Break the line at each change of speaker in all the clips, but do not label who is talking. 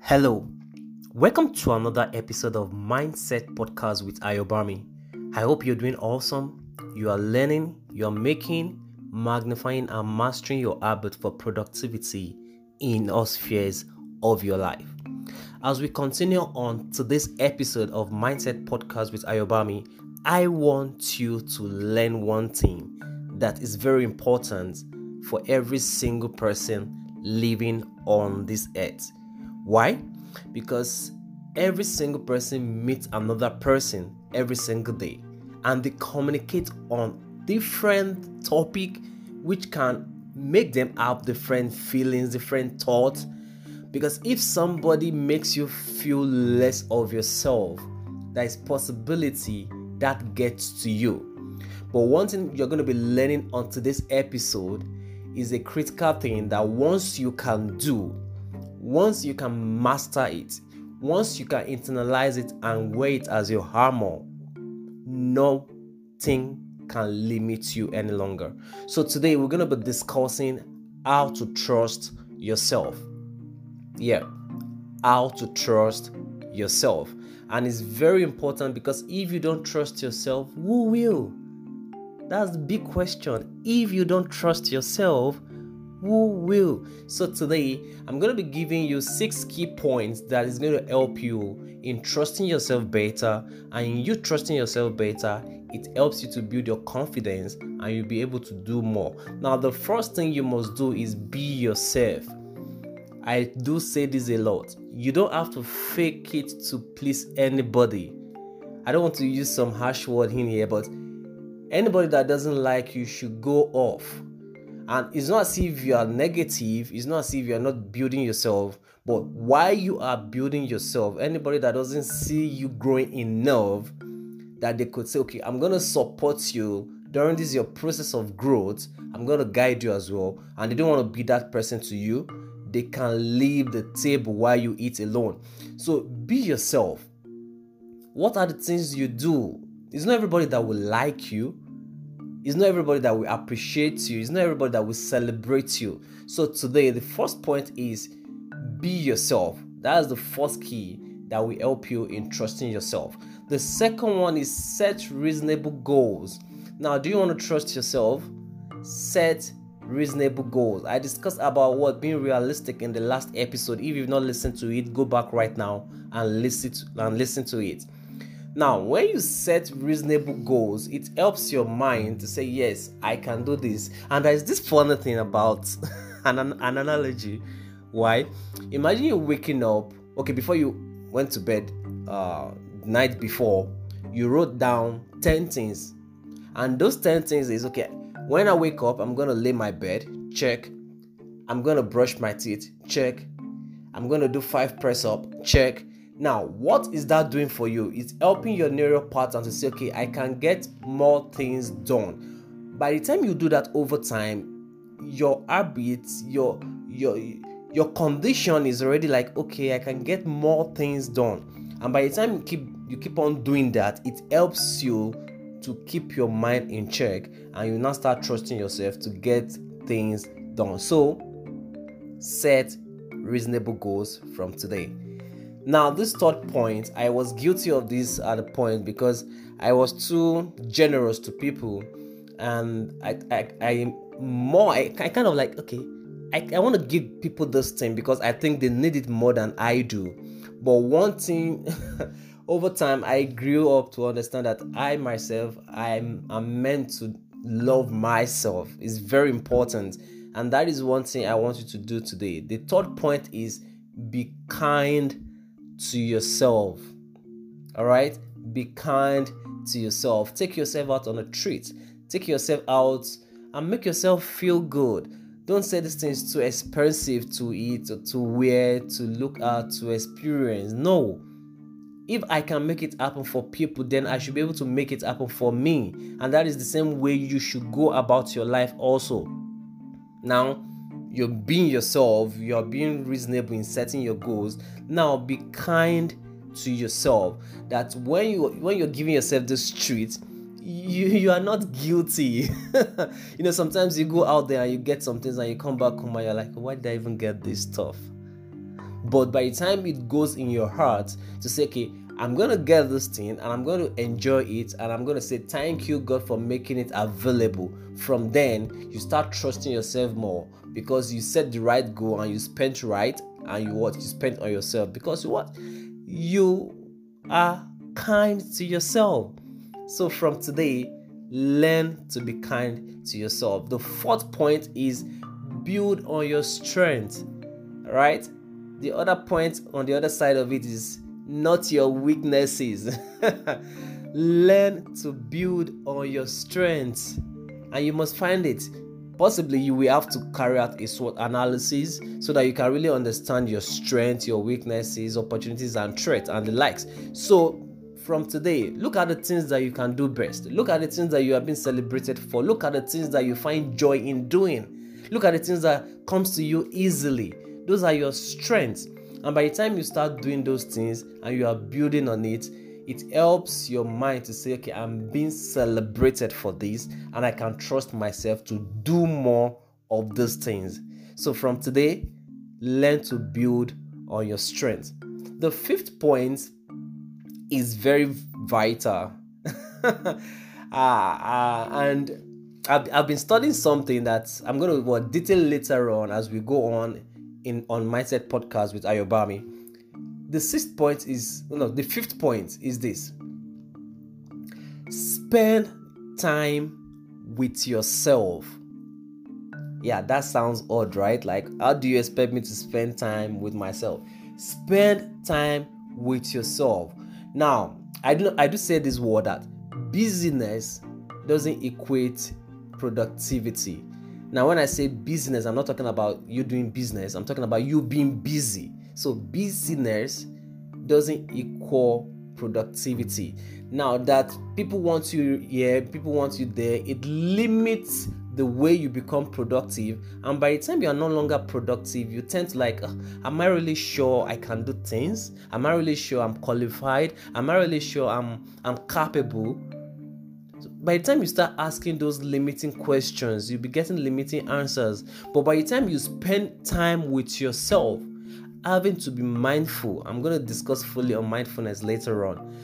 Hello, welcome to another episode of Mindset Podcast with Ayobami. I hope you're doing awesome. You are learning, you are making, magnifying, and mastering your habit for productivity in all spheres of your life. As we continue on to this episode of Mindset Podcast with Ayobami, I want you to learn one thing that is very important for every single person living on this earth why? Because every single person meets another person every single day and they communicate on different topic which can make them have different feelings, different thoughts. Because if somebody makes you feel less of yourself, there is possibility that gets to you. But one thing you're going to be learning on today's episode is a critical thing that once you can do, once you can master it, once you can internalize it and wear it as your armor, nothing can limit you any longer. So, today we're going to be discussing how to trust yourself. Yeah, how to trust yourself. And it's very important because if you don't trust yourself, who will? That's the big question. If you don't trust yourself, who will. So today, I'm going to be giving you six key points that is going to help you in trusting yourself better. And you trusting yourself better, it helps you to build your confidence and you'll be able to do more. Now, the first thing you must do is be yourself. I do say this a lot. You don't have to fake it to please anybody. I don't want to use some harsh word in here, but anybody that doesn't like you should go off and it's not as if you are negative, it's not as if you are not building yourself, but while you are building yourself, anybody that doesn't see you growing enough, that they could say, okay, I'm gonna support you during this your process of growth, I'm gonna guide you as well, and they don't want to be that person to you, they can leave the table while you eat alone. So be yourself. What are the things you do? It's not everybody that will like you it's not everybody that will appreciate you. It's not everybody that will celebrate you. So today, the first point is be yourself. That is the first key that will help you in trusting yourself. The second one is set reasonable goals. Now, do you want to trust yourself? Set reasonable goals. I discussed about what being realistic in the last episode. If you've not listened to it, go back right now and listen to, and listen to it. Now, when you set reasonable goals, it helps your mind to say, Yes, I can do this. And there's this funny thing about an, an analogy. Why? Imagine you waking up, okay, before you went to bed, uh, night before, you wrote down 10 things. And those 10 things is okay, when I wake up, I'm gonna lay my bed, check. I'm gonna brush my teeth, check. I'm gonna do five press up, check. Now, what is that doing for you? It's helping your neural pattern to say, okay, I can get more things done. By the time you do that over time, your habits, your your your condition is already like, okay, I can get more things done. And by the time you keep you keep on doing that, it helps you to keep your mind in check and you now start trusting yourself to get things done. So set reasonable goals from today. Now, this third point, I was guilty of this at a point because I was too generous to people, and I, I, I more, I, I kind of like, okay, I, I want to give people this thing because I think they need it more than I do. But one thing, over time, I grew up to understand that I myself, I'm, I'm meant to love myself. It's very important, and that is one thing I want you to do today. The third point is be kind to yourself. All right? Be kind to yourself. Take yourself out on a treat. Take yourself out and make yourself feel good. Don't say this thing is too expensive to eat or to wear, to look at, to experience. No. If I can make it happen for people, then I should be able to make it happen for me. And that is the same way you should go about your life also. Now, you're being yourself, you're being reasonable in setting your goals. Now be kind to yourself. That when you when you're giving yourself this treat, you you are not guilty. you know, sometimes you go out there and you get some things and you come back home and you're like, why did I even get this stuff? But by the time it goes in your heart to say, okay, I'm gonna get this thing and I'm gonna enjoy it and I'm gonna say thank you God for making it available. From then you start trusting yourself more because you set the right goal and you spent right and you what you spent on yourself because what you are kind to yourself. So from today, learn to be kind to yourself. The fourth point is build on your strength. Right? The other point on the other side of it is not your weaknesses. Learn to build on your strengths, and you must find it. Possibly, you will have to carry out a SWOT analysis so that you can really understand your strengths, your weaknesses, opportunities, and threats, and the likes. So, from today, look at the things that you can do best. Look at the things that you have been celebrated for. Look at the things that you find joy in doing. Look at the things that comes to you easily. Those are your strengths. And by the time you start doing those things and you are building on it, it helps your mind to say, okay, I'm being celebrated for this, and I can trust myself to do more of those things. So from today, learn to build on your strength. The fifth point is very vital. uh, uh, and I've, I've been studying something that I'm going to detail later on as we go on in on Mindset Podcast with Ayobami. The sixth point is no, the fifth point is this: spend time with yourself. Yeah, that sounds odd, right? Like, how do you expect me to spend time with myself? Spend time with yourself. Now, I do I do say this word that busyness doesn't equate productivity. Now, when I say business, I'm not talking about you doing business, I'm talking about you being busy. So, busyness doesn't equal productivity. Now, that people want you here, people want you there, it limits the way you become productive. And by the time you are no longer productive, you tend to like, ah, am I really sure I can do things? Am I really sure I'm qualified? Am I really sure I'm I'm capable? By the time you start asking those limiting questions, you'll be getting limiting answers. But by the time you spend time with yourself, having to be mindful, I'm going to discuss fully on mindfulness later on.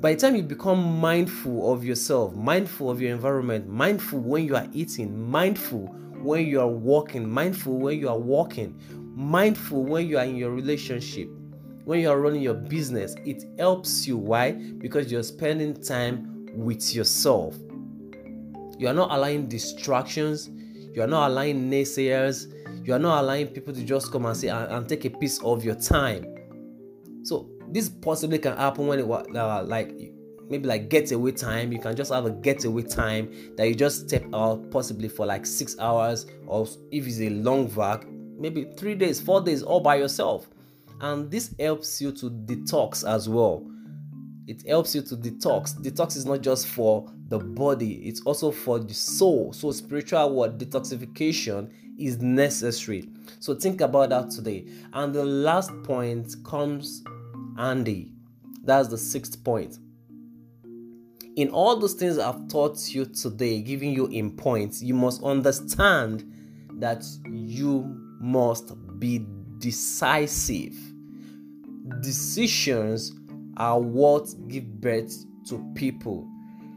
By the time you become mindful of yourself, mindful of your environment, mindful when you are eating, mindful when you are walking, mindful when you are walking, mindful when you are in your relationship, when you are running your business, it helps you. Why? Because you're spending time with yourself. You are not allowing distractions. You are not allowing naysayers. You are not allowing people to just come and say and, and take a piece of your time. So this possibly can happen when it uh, like maybe like getaway time. You can just have a getaway time that you just step out possibly for like six hours or if it's a long vac, maybe three days, four days all by yourself. And this helps you to detox as well it helps you to detox. Detox is not just for the body, it's also for the soul. So, spiritual word detoxification is necessary. So, think about that today. And the last point comes Andy. That's the sixth point. In all those things I've taught you today, giving you in points, you must understand that you must be decisive. Decisions are what give birth to people.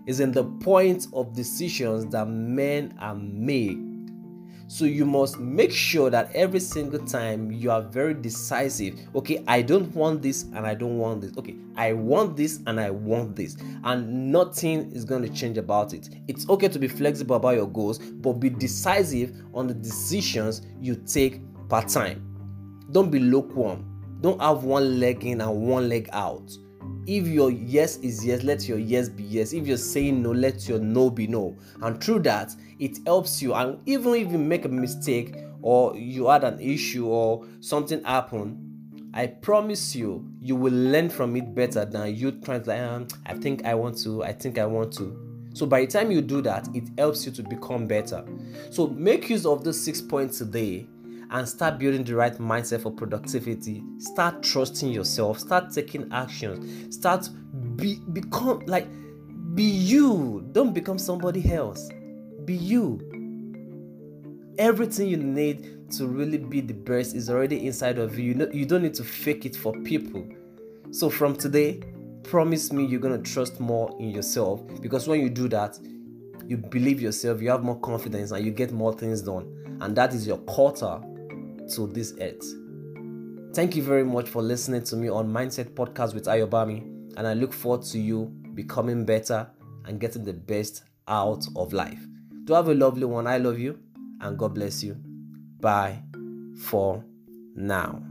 Is in the point of decisions that men are made. So you must make sure that every single time you are very decisive. Okay, I don't want this and I don't want this. Okay, I want this and I want this. And nothing is going to change about it. It's okay to be flexible about your goals, but be decisive on the decisions you take part time. Don't be lukewarm. Don't have one leg in and one leg out if your yes is yes, let your yes be yes. If you're saying no, let your no be no. And through that, it helps you. And even if you make a mistake or you had an issue or something happened, I promise you, you will learn from it better than you trying to um, I think I want to, I think I want to. So by the time you do that, it helps you to become better. So make use of those six points today and start building the right mindset for productivity. Start trusting yourself, start taking actions, start be become like Be you. Don't become somebody else. Be you. Everything you need to really be the best is already inside of you. You, you don't need to fake it for people. So from today, promise me you're going to trust more in yourself because when you do that, you believe yourself, you have more confidence, and you get more things done. And that is your quarter to this earth. Thank you very much for listening to me on Mindset Podcast with Ayobami, and I look forward to you becoming better and getting the best out of life. Do have a lovely one. I love you, and God bless you. Bye for now.